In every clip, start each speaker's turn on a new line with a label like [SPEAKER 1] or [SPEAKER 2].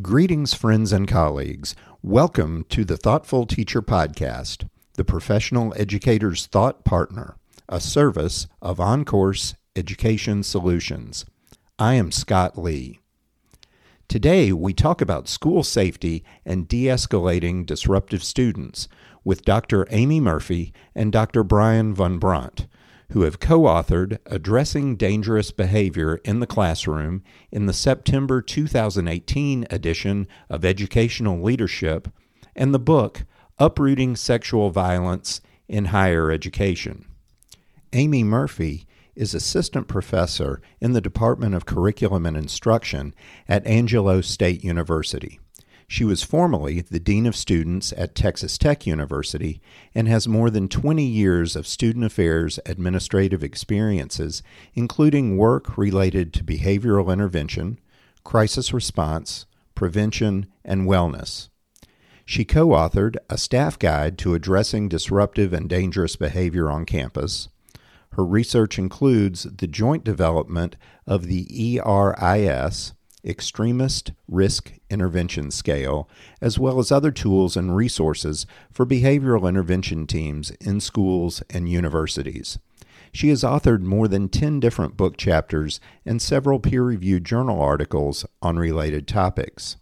[SPEAKER 1] Greetings, friends and colleagues. Welcome to the Thoughtful Teacher Podcast, the professional educator's thought partner, a service of OnCourse Education Solutions. I am Scott Lee. Today, we talk about school safety and de escalating disruptive students with Dr. Amy Murphy and Dr. Brian Van Brunt who have co authored Addressing Dangerous Behavior in the Classroom in the September 2018 edition of Educational Leadership and the book Uprooting Sexual Violence in Higher Education. Amy Murphy is assistant professor in the Department of Curriculum and Instruction at Angelo State University. She was formerly the Dean of Students at Texas Tech University and has more than 20 years of student affairs administrative experiences, including work related to behavioral intervention, crisis response, prevention, and wellness. She co authored a staff guide to addressing disruptive and dangerous behavior on campus. Her research includes the joint development of the ERIS, Extremist Risk Intervention Scale, as well as other tools and resources for behavioral intervention teams in schools and universities. She has authored more than 10 different book chapters and several peer reviewed journal articles on related topics.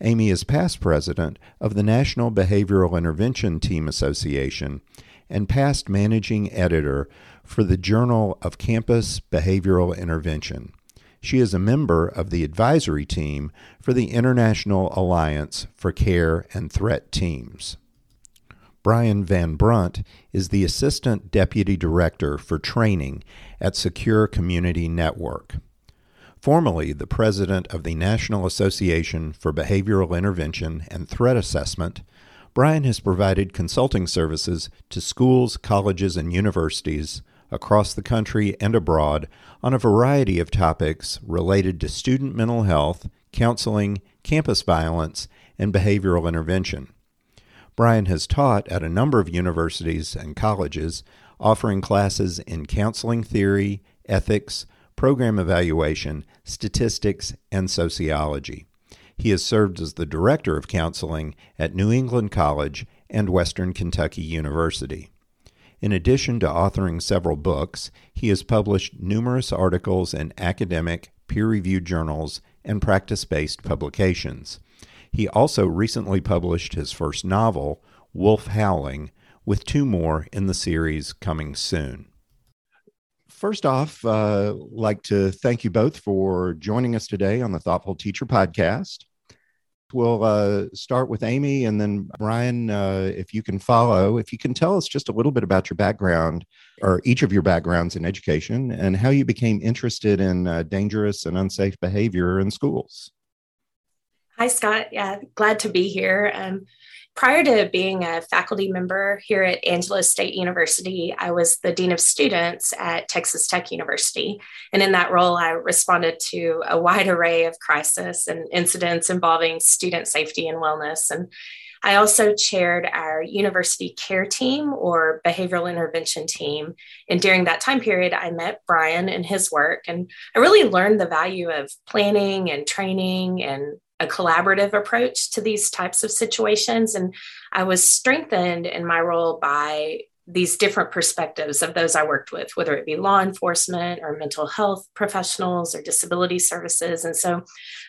[SPEAKER 1] Amy is past president of the National Behavioral Intervention Team Association and past managing editor for the Journal of Campus Behavioral Intervention. She is a member of the advisory team for the International Alliance for Care and Threat Teams. Brian Van Brunt is the Assistant Deputy Director for Training at Secure Community Network. Formerly the President of the National Association for Behavioral Intervention and Threat Assessment, Brian has provided consulting services to schools, colleges, and universities across the country and abroad on a variety of topics related to student mental health, counseling, campus violence, and behavioral intervention. Brian has taught at a number of universities and colleges, offering classes in counseling theory, ethics, program evaluation, statistics, and sociology. He has served as the director of counseling at New England College and Western Kentucky University. In addition to authoring several books, he has published numerous articles in academic, peer reviewed journals and practice based publications. He also recently published his first novel, Wolf Howling, with two more in the series coming soon. First off, uh, like to thank you both for joining us today on the Thoughtful Teacher podcast. We'll uh, start with Amy and then Brian, uh, if you can follow, if you can tell us just a little bit about your background or each of your backgrounds in education and how you became interested in uh, dangerous and unsafe behavior in schools.
[SPEAKER 2] Hi, Scott. Yeah, glad to be here. Um, prior to being a faculty member here at Angelo State University, I was the Dean of Students at Texas Tech University. And in that role, I responded to a wide array of crisis and incidents involving student safety and wellness. And I also chaired our university care team or behavioral intervention team. And during that time period, I met Brian and his work. And I really learned the value of planning and training and a collaborative approach to these types of situations. And I was strengthened in my role by these different perspectives of those I worked with, whether it be law enforcement or mental health professionals or disability services. And so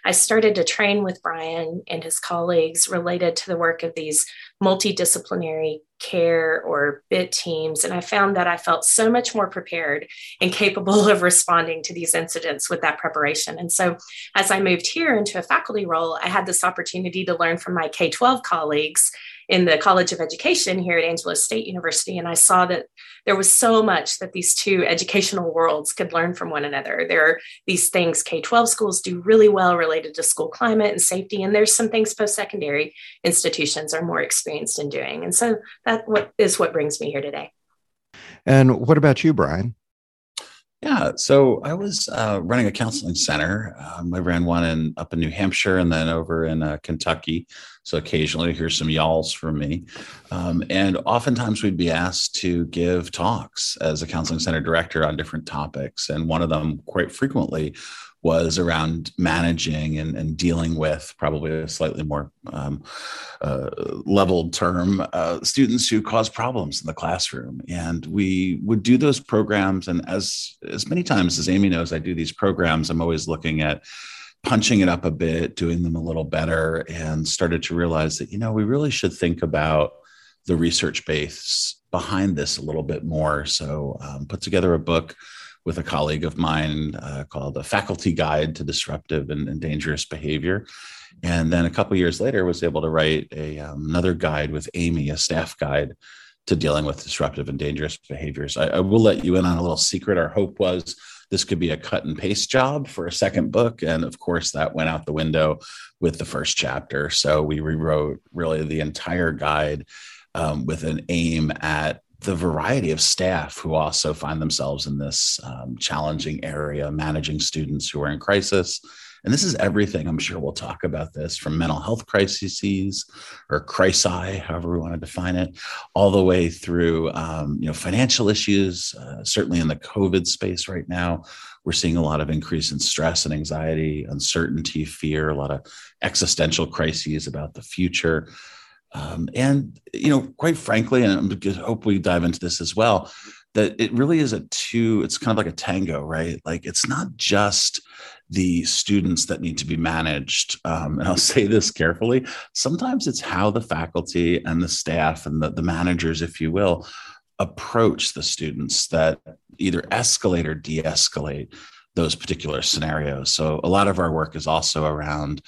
[SPEAKER 2] I started to train with Brian and his colleagues related to the work of these multidisciplinary care or BIT teams. And I found that I felt so much more prepared and capable of responding to these incidents with that preparation. And so as I moved here into a faculty role, I had this opportunity to learn from my K 12 colleagues in the College of Education here at Angelo State University. And I saw that there was so much that these two educational worlds could learn from one another. There are these things K 12 schools do really well related to school climate and safety. And there's some things post secondary institutions are more experienced in doing. And so that is what brings me here today.
[SPEAKER 1] And what about you, Brian?
[SPEAKER 3] Yeah, so I was uh, running a counseling center. Um, I ran one in up in New Hampshire and then over in uh, Kentucky. So occasionally, hear some y'alls from me. Um, and oftentimes, we'd be asked to give talks as a counseling center director on different topics. And one of them, quite frequently, was around managing and, and dealing with probably a slightly more um, uh, leveled term uh, students who cause problems in the classroom. And we would do those programs. And as as many times as amy knows i do these programs. I'm always looking at punching it up a bit doing them a little better and started to realize that you know we really should think about the research base behind this a little bit more. So um, put together a book with a colleague of mine uh, called a faculty guide to disruptive and, and, dangerous behavior. And then a couple years later was able to write a, um, another guide with amy a staff guide to dealing with disruptive and dangerous behaviors. I, I will let you in on a little secret. Our hope was this could be a cut and paste job for a second book. And of course that went out the window with the first chapter. So we rewrote really the entire guide um, with an aim at the variety of staff who also find themselves in this um, challenging area, managing students who are in crisis. And this is everything. I'm sure we'll talk about this from mental health crises or crisis, however we want to define it, all the way through um, you know financial issues. Uh, certainly in the COVID space right now, we're seeing a lot of increase in stress and anxiety, uncertainty, fear, a lot of existential crises about the future. Um, and you know, quite frankly, and I hope we dive into this as well, that it really is a two. It's kind of like a tango, right? Like it's not just the students that need to be managed. Um, and I'll say this carefully. Sometimes it's how the faculty and the staff and the, the managers, if you will, approach the students that either escalate or de-escalate those particular scenarios. So a lot of our work is also around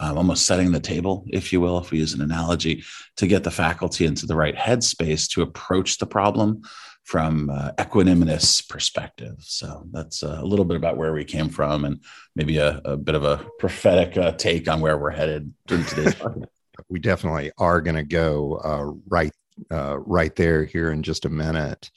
[SPEAKER 3] um, almost setting the table, if you will, if we use an analogy, to get the faculty into the right headspace to approach the problem from uh, equanimous perspective. So that's uh, a little bit about where we came from, and maybe a, a bit of a prophetic uh, take on where we're headed in today's
[SPEAKER 1] we definitely are going to go uh, right uh, right there here in just a minute.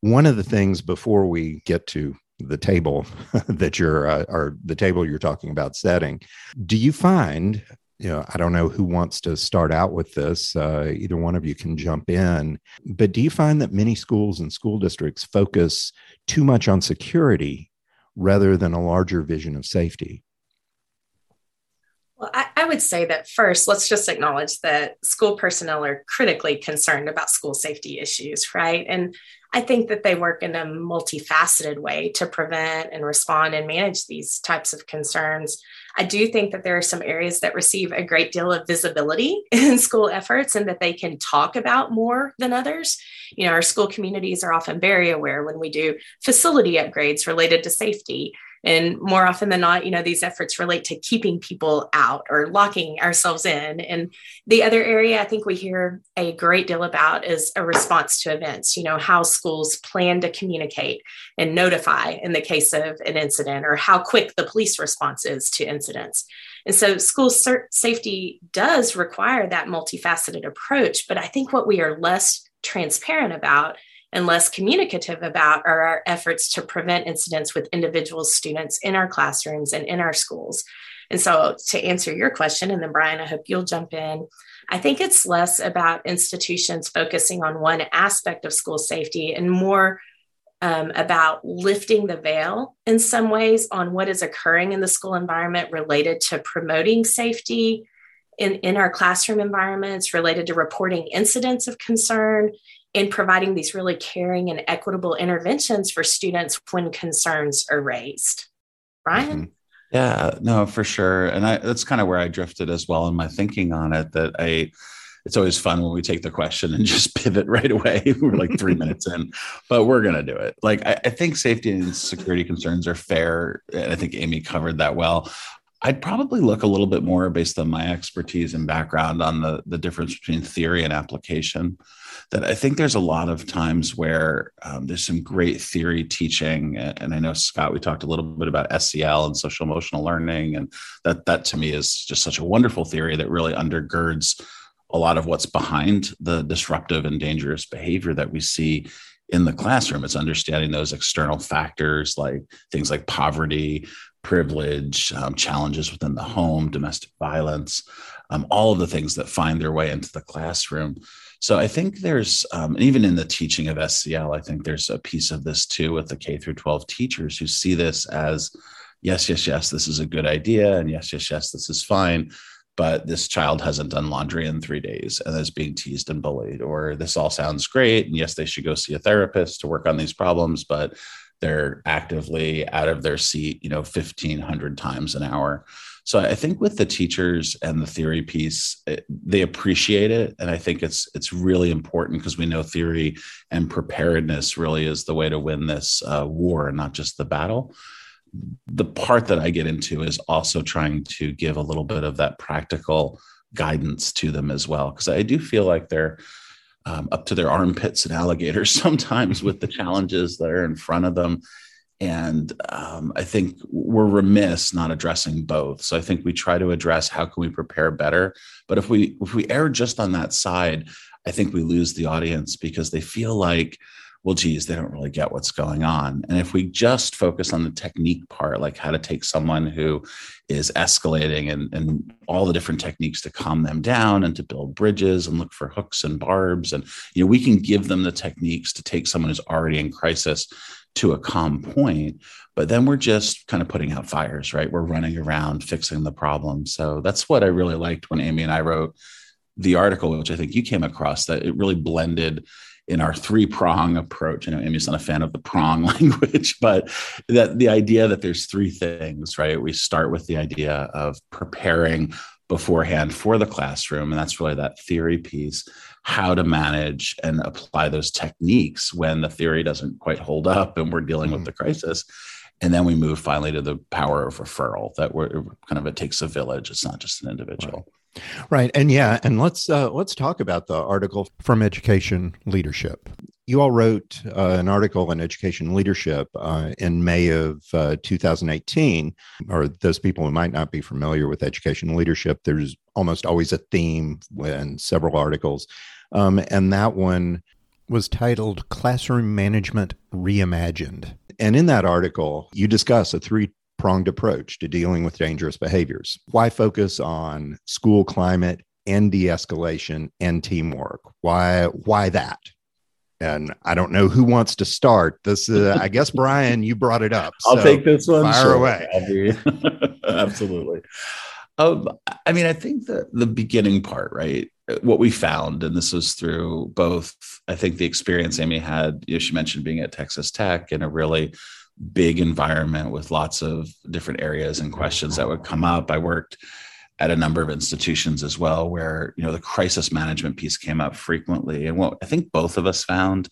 [SPEAKER 1] One of the things before we get to the table that you're uh, or the table you're talking about setting do you find you know i don't know who wants to start out with this uh, either one of you can jump in but do you find that many schools and school districts focus too much on security rather than a larger vision of safety
[SPEAKER 2] well, I, I, would say that first, let's just acknowledge that school personnel are critically concerned about school safety issues, right? And I think that they work in a multifaceted way to prevent and respond and manage these types of concerns. I do think that there are some areas that receive a great deal of visibility in school efforts and that they can talk about more than others. You know, our school communities are often very aware when we do facility upgrades related to safety and more often than not, you know, these efforts relate to keeping people out or locking ourselves in. And the other area I think we hear a great deal about is a response to events, you know, how schools plan to communicate and notify in the case of an incident or how quick the police response is to incidents. And so school safety does require that multifaceted approach. But I think what we are less transparent about and less communicative about are our efforts to prevent incidents with individual students in our classrooms and in our schools. And so, to answer your question, and then Brian, I hope you'll jump in. I think it's less about institutions focusing on one aspect of school safety and more um, about lifting the veil in some ways on what is occurring in the school environment related to promoting safety in, in our classroom environments, related to reporting incidents of concern, in providing these really caring and equitable interventions for students when concerns are raised. Brian? Mm-hmm.
[SPEAKER 3] Yeah, no, for sure. And I, that's kind of where I drifted as well in my thinking on it that I, it's always fun when we take the question and just pivot right away. we're like three minutes in, but we're going to do it. Like, I, I think safety and security concerns are fair. And I think Amy covered that well. I'd probably look a little bit more based on my expertise and background on the, the difference between theory and application that I think there's a lot of times where um, there's some great theory teaching, and I know Scott, we talked a little bit about SEL and social emotional learning, and that that to me is just such a wonderful theory that really undergirds a lot of what's behind the disruptive and dangerous behavior that we see in the classroom. It's understanding those external factors like things like poverty, privilege, um, challenges within the home, domestic violence, um, all of the things that find their way into the classroom. So I think there's, um, even in the teaching of SEL, I think there's a piece of this too with the K through 12 teachers who see this as, yes, yes, yes, this is a good idea. And yes, yes, yes, this is fine. But this child hasn't done laundry in three days and is being teased and bullied. Or this all sounds great. And yes, they should go see a therapist to work on these problems. But they're actively out of their seat, you know, 1500 times an hour. So I think with the teachers and the theory piece, it, they appreciate it, and I think it's it's really important because we know theory and preparedness really is the way to win this uh, war, and not just the battle. The part that I get into is also trying to give a little bit of that practical guidance to them as well, because I do feel like they're um, up to their armpits in alligators sometimes with the challenges that are in front of them. And um, i think we're remiss not addressing both. So i think we try to address how can we prepare better. But if we if we err just on that side i think we lose the audience because they feel like well geez they don't really get what's going on. And if we just focus on the technique part like how to take someone who is escalating and, and all the different techniques to calm them down and to build bridges and look for hooks and barbs and you know we can give them the techniques to take someone who's already in crisis to a calm point but then we're just kind of putting out fires right? We're running around fixing the problem. So that's what i really liked when amy and i wrote the article which i think you came across that it really blended in our three prong approach. I know Amy's not a fan of the prong language, but that the idea that there's three things, right? We start with the idea of preparing beforehand for the classroom. And that's really that theory piece how to manage and apply those techniques when the theory doesn't quite hold up and we're dealing mm-hmm. with the crisis. And then we move finally to the power of referral that we're kind of it takes a village. It's not just an individual.
[SPEAKER 1] Right. Right. And yeah, and let's uh, let's talk about the article from Education Leadership. You all wrote uh, an article on education leadership uh, in May of uh, 2018. Or those people who might not be familiar with education leadership, there's almost always a theme in several articles um, and that one was titled Classroom Management Reimagined. And in that article, you discuss a three pronged approach to dealing with dangerous behaviors. Why focus on school climate and de escalation and teamwork? Why, why that? And I don't know who wants to start. This, uh, I guess, Brian, you brought it up.
[SPEAKER 3] I'll so take this one.
[SPEAKER 1] Fire sure. away.
[SPEAKER 3] Absolutely. Um, I mean, I think the the beginning part, right? What we found, and this was through both, I think the experience Amy had, you know, she mentioned being at Texas Tech in a really big environment with lots of different areas and questions that would come up. I worked at a number of institutions as well where you know the crisis management piece came up frequently and what i think both of us found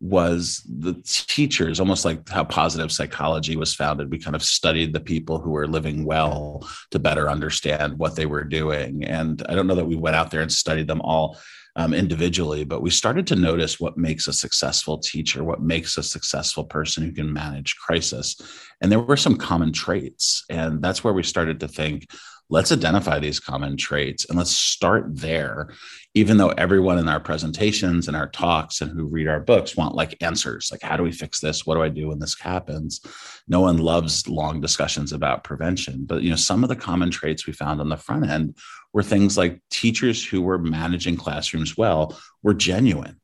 [SPEAKER 3] was the teachers, almost like how positive psychology was founded. We kind of studied the people who were living well to better understand what they were doing. And I don't know that we went out there and studied them all um, individually, but we started to notice what makes a successful teacher, what makes a successful person who can manage crisis. And there were some common traits. And that's where we started to think let's identify these common traits and let's start there even though everyone in our presentations and our talks and who read our books want like answers like how do we fix this what do i do when this happens no one loves long discussions about prevention but you know some of the common traits we found on the front end were things like teachers who were managing classrooms well were genuine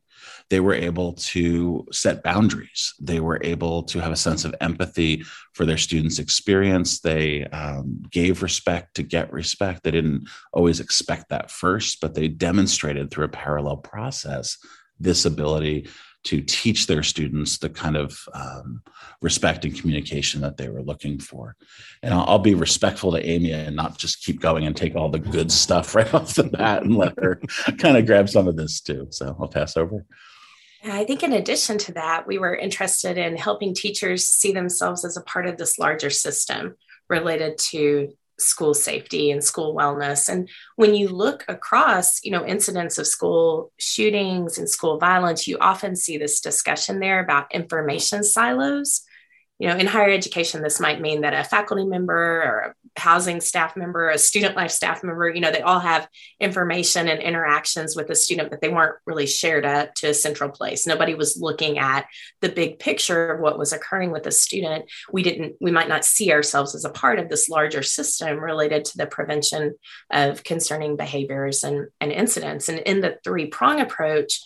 [SPEAKER 3] they were able to set boundaries. They were able to have a sense of empathy for their students' experience. They um, gave respect to get respect. They didn't always expect that first, but they demonstrated through a parallel process this ability to teach their students the kind of um, respect and communication that they were looking for. And I'll, I'll, be respectful to Amy and not just keep going and take all the good stuff right off the bat and let her kind of grab some of this too. So I'll pass over.
[SPEAKER 2] I think, in addition to that, we were interested in helping teachers see themselves as a part of this larger system related to school safety and school wellness. And when you look across you know incidents of school shootings and school violence you often see this discussion there about information silos. You know in higher education this might mean that a faculty member or a housing staff member a student life staff member you know they all have information and interactions with the student but they weren't really shared to a central place. Nobody was looking at the big picture of what was occurring with the student. We didn't we might not see ourselves as a part of this larger system related to the prevention of concerning behaviors and, and incidents. And in the three prong approach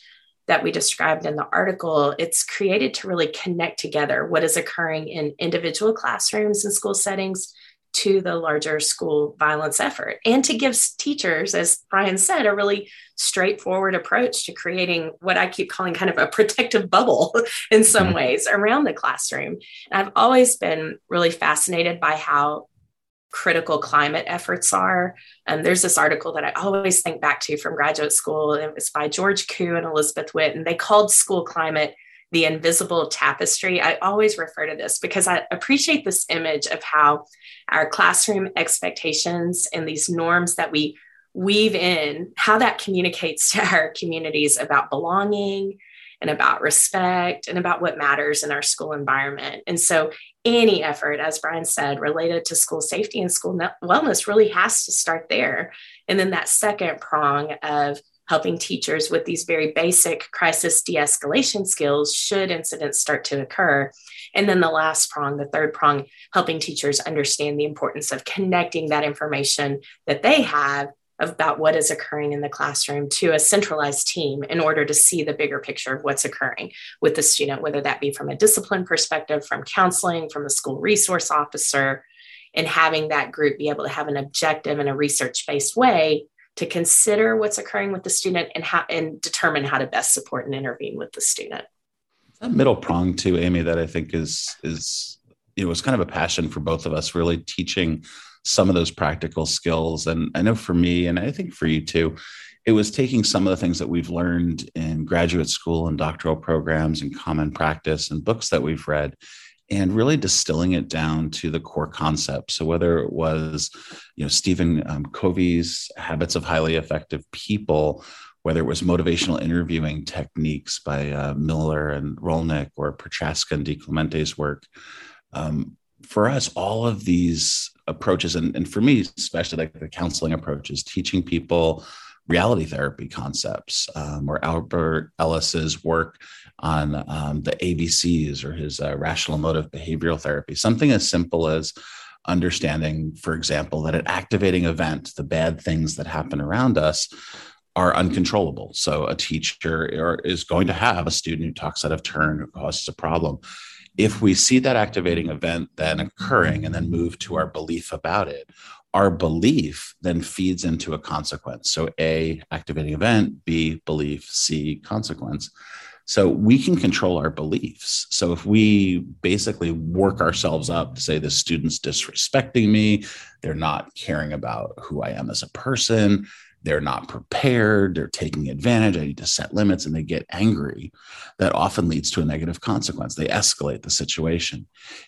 [SPEAKER 2] that we described in the article, it's created to really connect together what is occurring in individual classrooms and school settings to the larger school violence effort and to give teachers, as Brian said, a really straightforward approach to creating what I keep calling kind of a protective bubble in some mm-hmm. ways around the classroom. And I've always been really fascinated by how critical climate efforts are. And there's this article that I always think back to from graduate school. It was by George Kuh and Elizabeth Whitt, and they called school climate the invisible tapestry. I always refer to this because I appreciate this image of how our classroom expectations and these norms that we weave in, how that communicates to our communities about belonging and about respect and about what matters in our school environment. And so, any effort, as Brian said, related to school safety and school wellness really has to start there. And then that second prong of helping teachers with these very basic crisis de escalation skills should incidents start to occur. And then the last prong, the third prong, helping teachers understand the importance of connecting that information that they have about what is occurring in the classroom to a centralized team in order to see the bigger picture of what's occurring with the student, whether that be from a discipline perspective, from counseling, from a school resource officer, and having that group be able to have an objective and a research based way to consider what's occurring with the student and how and determine how to best support and intervene with the student.
[SPEAKER 3] That middle prong too, Amy, that I think is is you know, it's kind of a passion for both of us, really teaching some of those practical skills. And I know for me, and I think for you too, it was taking some of the things that we've learned in graduate school and doctoral programs and common practice and books that we've read and really distilling it down to the core concept. So whether it was, you know, Stephen um, Covey's Habits of Highly Effective People, whether it was motivational interviewing techniques by uh, Miller and Rollnick or Prochaska and DiClemente's work, um, for us, all of these approaches, and, and for me, especially like the counseling approaches, teaching people reality therapy concepts, um, or Albert Ellis's work on um, the ABCs or his uh, rational emotive behavioral therapy, something as simple as understanding, for example, that an activating event, the bad things that happen around us, are uncontrollable. So a teacher is going to have a student who talks out of turn who causes a problem if we see that activating event then occurring and then move to our belief about it, our belief then feeds into a consequence. So, A, activating event, B, belief, C, consequence. So we can control our beliefs. So if we basically work ourselves up to say the student's disrespecting me, they're not caring about who I am as a person, they're not prepared, they're taking advantage, I need to set limits, and they get angry, that often leads to a negative consequence. They escalate the situation.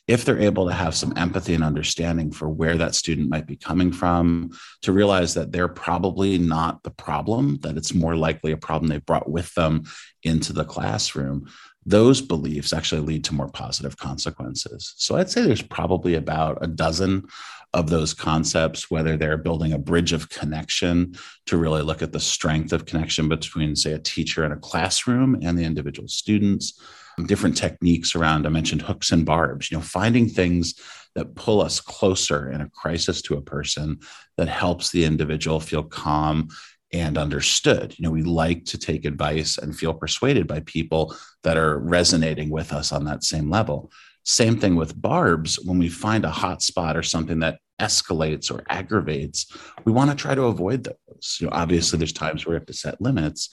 [SPEAKER 3] If they're able to have some empathy and understanding for where that student might be coming from, to realize that they're probably not the problem, that it's more likely a problem they brought with them into the classroom, those beliefs actually lead to more positive consequences. So I'd say there's probably about a dozen of those concepts, whether they're building a bridge of connection to really look at the strength of connection between, say, a teacher and a classroom and the individual students, different techniques around, I mentioned hooks and barbs, you know, finding things that pull us closer in a crisis to a person that helps the individual feel calm and understood. You know, we like to take advice and feel persuaded by people that are resonating with us on that same level. Same thing with barbs. When we find a hot spot or something that escalates or aggravates, we want to try to avoid those. You know, obviously, there's times where we have to set limits,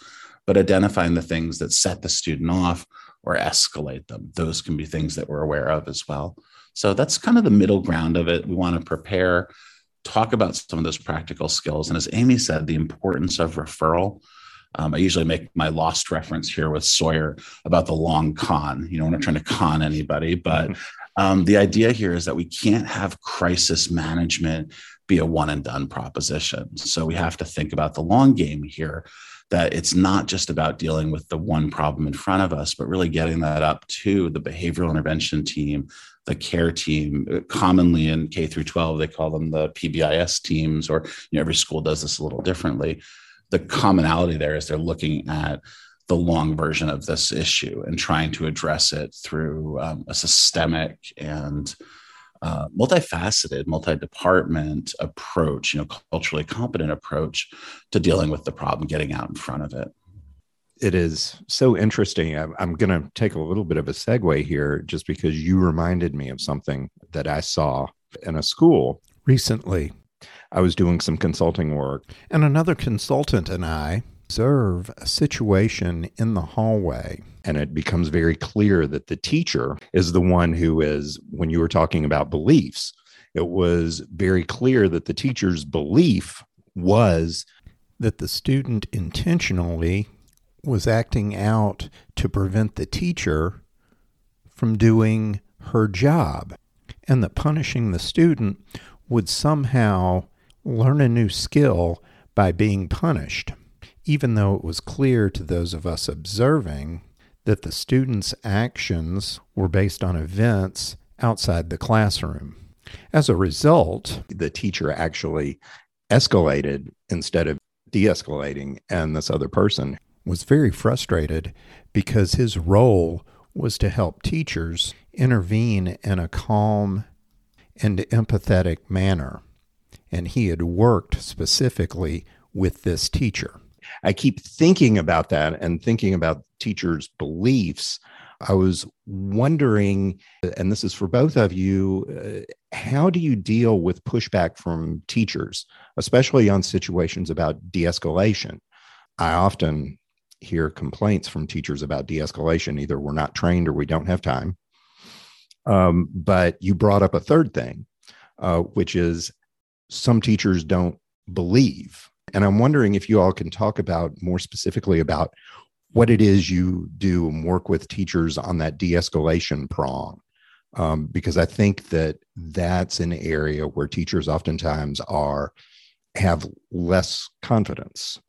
[SPEAKER 3] but identifying the things that set the student off or escalate them, those can be things that we're aware of as well. So that's kind of the middle ground of it. We want to prepare, talk about some of those practical skills. And as Amy said, the importance of referral um, I usually make my lost reference here with Sawyer about the long con. You know, we're not trying to con anybody, but mm-hmm. um, the idea here is that we can't have crisis management be a one and done proposition. So we have to think about the long game here that it's not just about dealing with the one problem in front of us, but really getting that up to the behavioral intervention team, the care team. Commonly in K through 12, they call them the PBIS teams, or you know, every school does this a little differently the commonality there is they're looking at the long version of this issue and trying to address it through um, a systemic and uh, multifaceted, multi-department approach, you know, culturally competent approach to dealing with the problem, getting out in front of it.
[SPEAKER 1] It is so interesting. I'm, I'm going to take a little bit of a segue here just because you reminded me of something that I saw in a school recently. I was doing some consulting work, and another consultant and I observe a situation in the hallway. And it becomes very clear that the teacher is the one who is, when you were talking about beliefs, it was very clear that the teacher's belief was that the student intentionally was acting out to prevent the teacher from doing her job, and that punishing the student would somehow learn a new skill by being punished, even though it was clear to those of us observing that the student's actions were based on events outside the classroom. As a result, the teacher actually escalated instead of de escalating, and this other person was very frustrated because his role was to help teachers intervene in a calm and empathetic manner. And he had worked specifically with this teacher. I keep thinking about that and thinking about teachers' beliefs. I was wondering, and this is for both of you, uh, how do you deal with pushback from teachers, especially on situations about de escalation? I often hear complaints from teachers about de escalation. Either we're not trained or we don't have time. Um, but you brought up a third thing, uh, which is some teachers don't believe. And I'm wondering if you all can talk about more specifically about what it is you do and work with teachers on that de escalation prong. Um, because I think that that's an area where teachers oftentimes are have less confidence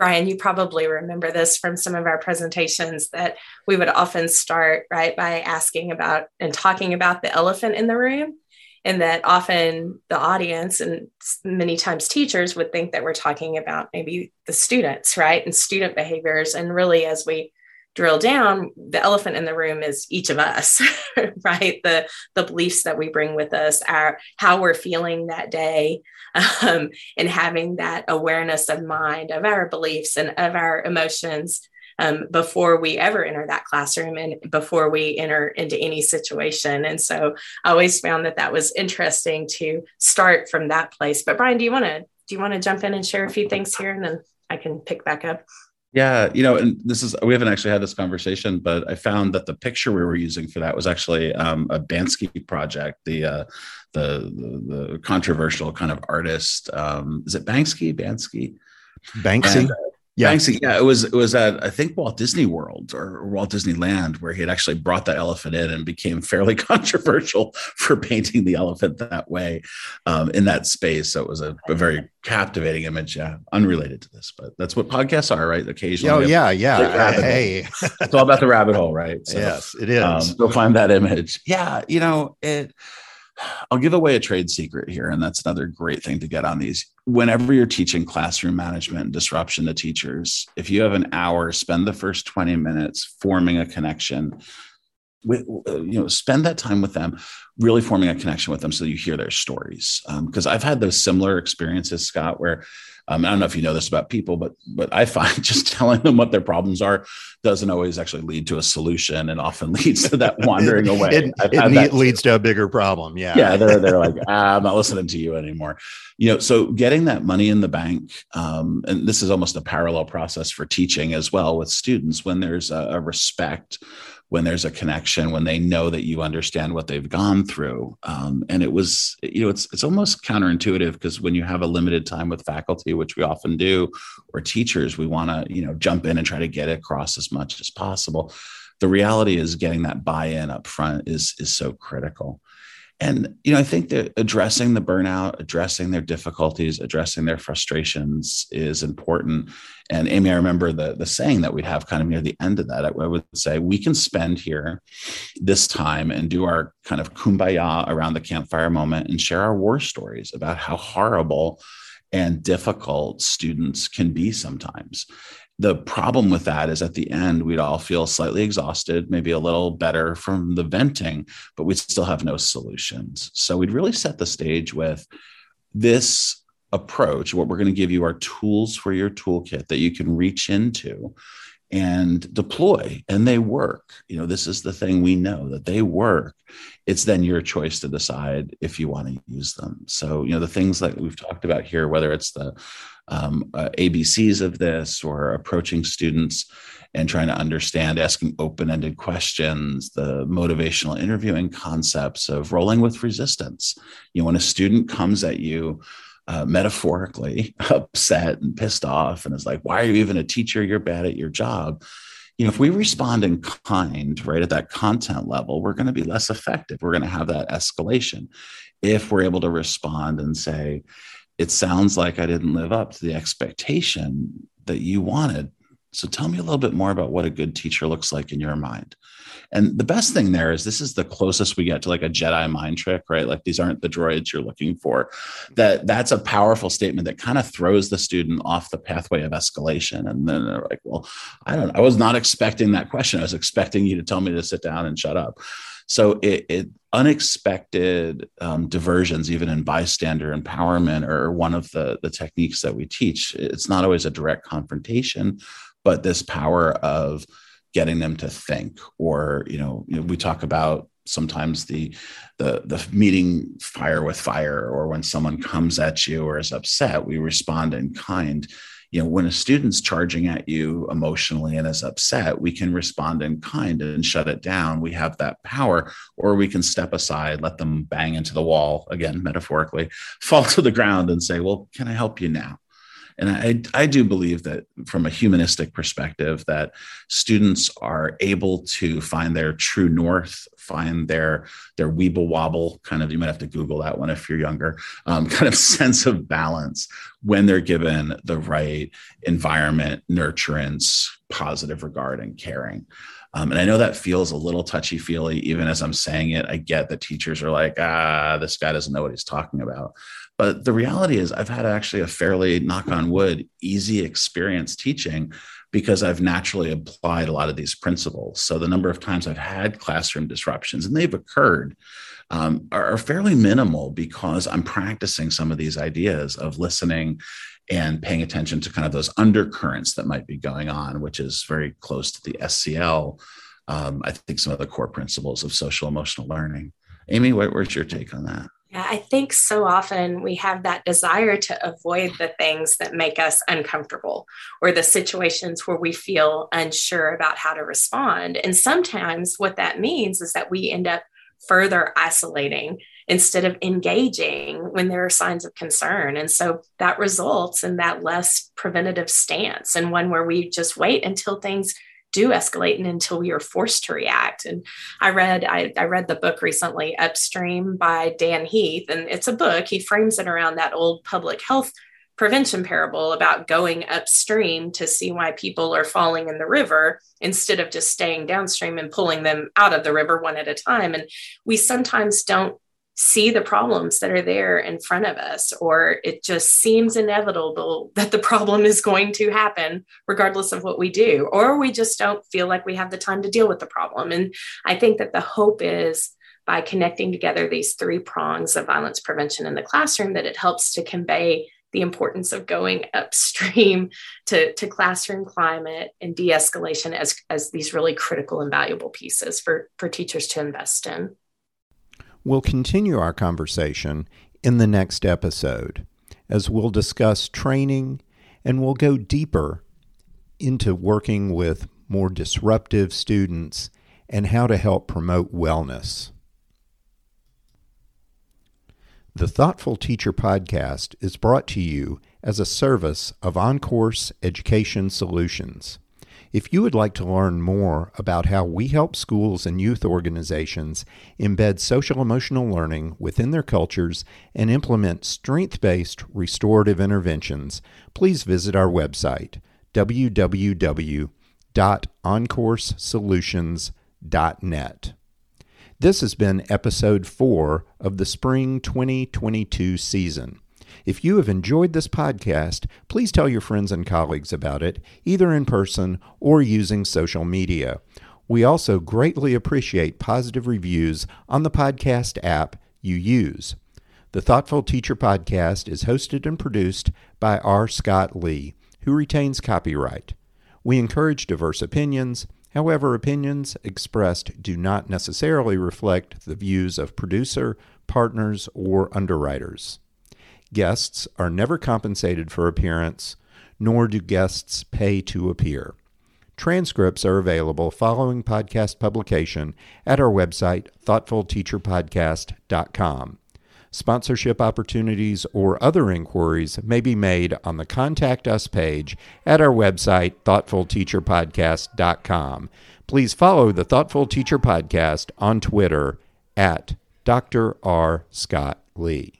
[SPEAKER 2] Brian, you probably remember this from some of our presentations that we would often start right by asking about and talking about the elephant in the room. And that often the audience and many times teachers would think that we're talking about maybe the students, right? And student behaviors. And really, as we drill down, the elephant in the room is each of us, right? The the beliefs that we bring with us, our how we're feeling that day, um, and having that awareness of mind of our beliefs and of our emotions um, before we ever enter that classroom and before we enter into any situation. And so I always found that that was interesting to start from that place. But Brian, do you want to do you want to jump in and share a few things here, and then I can pick back up?
[SPEAKER 3] Yeah, you know, and this is we haven't actually had this conversation, but I found that the picture we were using for that was actually um, a Banksy project, the, uh, the, the the controversial kind of artist. Um, is it Banksy? Banksy?
[SPEAKER 1] Banksy. And, uh,
[SPEAKER 3] yeah. Banksy, yeah, it was it was at I think Walt Disney World or Walt Disneyland where he had actually brought that elephant in and became fairly controversial for painting the elephant that way um, in that space. So it was a, a, very captivating image. Yeah, unrelated to this, but that's what podcasts are, right? Occasionally,
[SPEAKER 1] oh yeah, yeah. Hey,
[SPEAKER 3] it's all about the rabbit hole, right?
[SPEAKER 1] So, yes, it is. Um,
[SPEAKER 3] go find that image. Yeah, you know it I'll give away a trade secret here, and that's another great thing to get on these. Whenever you're teaching classroom management and disruption to teachers, if you have an hour, spend the first 20 minutes forming a connection with, you know, spend that time with them, really forming a connection with them so you hear their stories. Because um, I've had those similar experiences, Scott, where um, I don't know if you know this about people, but but I find just telling them what their problems are doesn't always actually lead to a solution, and often leads to that wandering away.
[SPEAKER 1] it, it that leads to a bigger problem. Yeah,
[SPEAKER 3] yeah. They're they're like, ah, I'm not listening to you anymore. You know, so getting that money in the bank, um, and this is almost a parallel process for teaching as well with students when there's a, a respect when there's a connection, when they know that you understand what they've gone through. Um, and it was, you know, it's it's almost counterintuitive because when you have a limited time with faculty, which we often do, or teachers, we want to, you know, jump in and try to get it across as much as possible. The reality is getting that buy-in up front is is so critical and you know i think that addressing the burnout addressing their difficulties addressing their frustrations is important. And amy i remember the, the saying that we'd have kind of near the end of that. I would say we can spend here this time and do our kind of kumbaya around the campfire moment and share our war stories about how horrible and difficult students can be sometimes the problem with that is at the end we'd all feel slightly exhausted maybe a little better from the venting but we'd still have no solutions. So we'd really set the stage with this approach. What we're going to give you are tools for your toolkit that you can reach into and deploy and they work. You know this is the thing we know that they work. It's then your choice to decide if you want to use them. So you know the things that we've talked about here whether it's the um, uh, abcs of this or approaching students and trying to understand asking open-ended questions the motivational interviewing concepts of rolling with resistance you know when a student comes at you uh, metaphorically upset and pissed off and is like, why are you even a teacher? You're bad at your job. You know, if we respond in kind, right, at that content level, we're going to be less effective. We're going to have that escalation. If we're able to respond and say, it sounds like I didn't live up to the expectation that you wanted. So tell me a little bit more about what a good teacher looks like in your mind. And the best thing there is this is the closest we get to like a Jedi mind trick, right? Like these aren't the droids you're looking for. That that's a powerful statement that kind of throws the student off the pathway of escalation. And then they're like, well, I don't I was not expecting that question. I was expecting you to tell me to sit down and shut up. So it, it unexpected um, diversions, even in bystander empowerment, are one of the the techniques that we teach. It's not always a direct confrontation, but this power of getting them to think or you know, you know we talk about sometimes the the the meeting fire with fire or when someone comes at you or is upset we respond in kind you know when a student's charging at you emotionally and is upset we can respond in kind and shut it down. We have that power or we can step aside let them bang into the wall again metaphorically fall to the ground and say well can i help you now and I, I do believe that from a humanistic perspective, that students are able to find their true north, find their their weeble wobble kind of. You might have to Google that one if you're younger. Um, kind of sense of balance when they're given the right environment, nurturance, positive regard, and caring. Um, and I know that feels a little touchy feely, even as I'm saying it. I get that teachers are like, ah, this guy doesn't know what he's talking about. But the reality is, I've had actually a fairly knock on wood, easy experience teaching because I've naturally applied a lot of these principles. So the number of times I've had classroom disruptions, and they've occurred, um, are, are fairly minimal because I'm practicing some of these ideas of listening and paying attention to kind of those undercurrents that might be going on, which is very close to the SEL. Um, I think some of the core principles of social emotional learning. Amy, what, where's your take on that?
[SPEAKER 2] Yeah, I think so often we have that desire to avoid the things that make us uncomfortable or the situations where we feel unsure about how to respond. And sometimes what that means is that we end up further isolating instead of engaging when there are signs of concern. And so that results in that less preventative stance and one where we just wait until things do escalate and until we are forced to react. And I read I, I, read the book recently, Upstream by Dan Heath, and it's a book. He frames it around that old public health prevention parable about going upstream to see why people are falling in the river instead of just staying downstream and pulling them out of the river one at a time. And we sometimes don't see the problems that are there in front of us, or it just seems inevitable that the problem is going to happen regardless of what we do, or we just don't feel like we have the time to deal with the problem. And I think that the hope is by connecting together these three prongs of violence prevention in the classroom that it helps to convey the importance of going upstream to, to classroom climate and de-escalation as, as these really critical and valuable pieces for, for teachers to invest in.
[SPEAKER 1] We'll continue our conversation in the next episode as we'll discuss training and we'll go deeper into working with more disruptive students and how to help promote wellness. The Thoughtful Teacher podcast is brought to you as a service of OnCourse Education Solutions. If you would like to learn more about how we help schools and youth organizations embed social emotional learning within their cultures and implement strength based restorative interventions, please visit our website www.oncoursesolutions.net. This has been episode 4 of the spring 2022 season. If you have enjoyed this podcast, please tell your friends and colleagues about it, either in person or using social media. We also greatly appreciate positive reviews on the podcast app you use. The Thoughtful Teacher Podcast is hosted and produced by R. Scott Lee, who retains copyright. We encourage diverse opinions. However, opinions expressed do not necessarily reflect the views of producer, partners, or underwriters. Guests are never compensated for appearance, nor do guests pay to appear. Transcripts are available following podcast publication at our website, thoughtfulteacherpodcast.com. Sponsorship opportunities or other inquiries may be made on the Contact Us page at our website, thoughtfulteacherpodcast.com. Please follow the Thoughtful Teacher Podcast on Twitter at Dr. R. Scott Lee.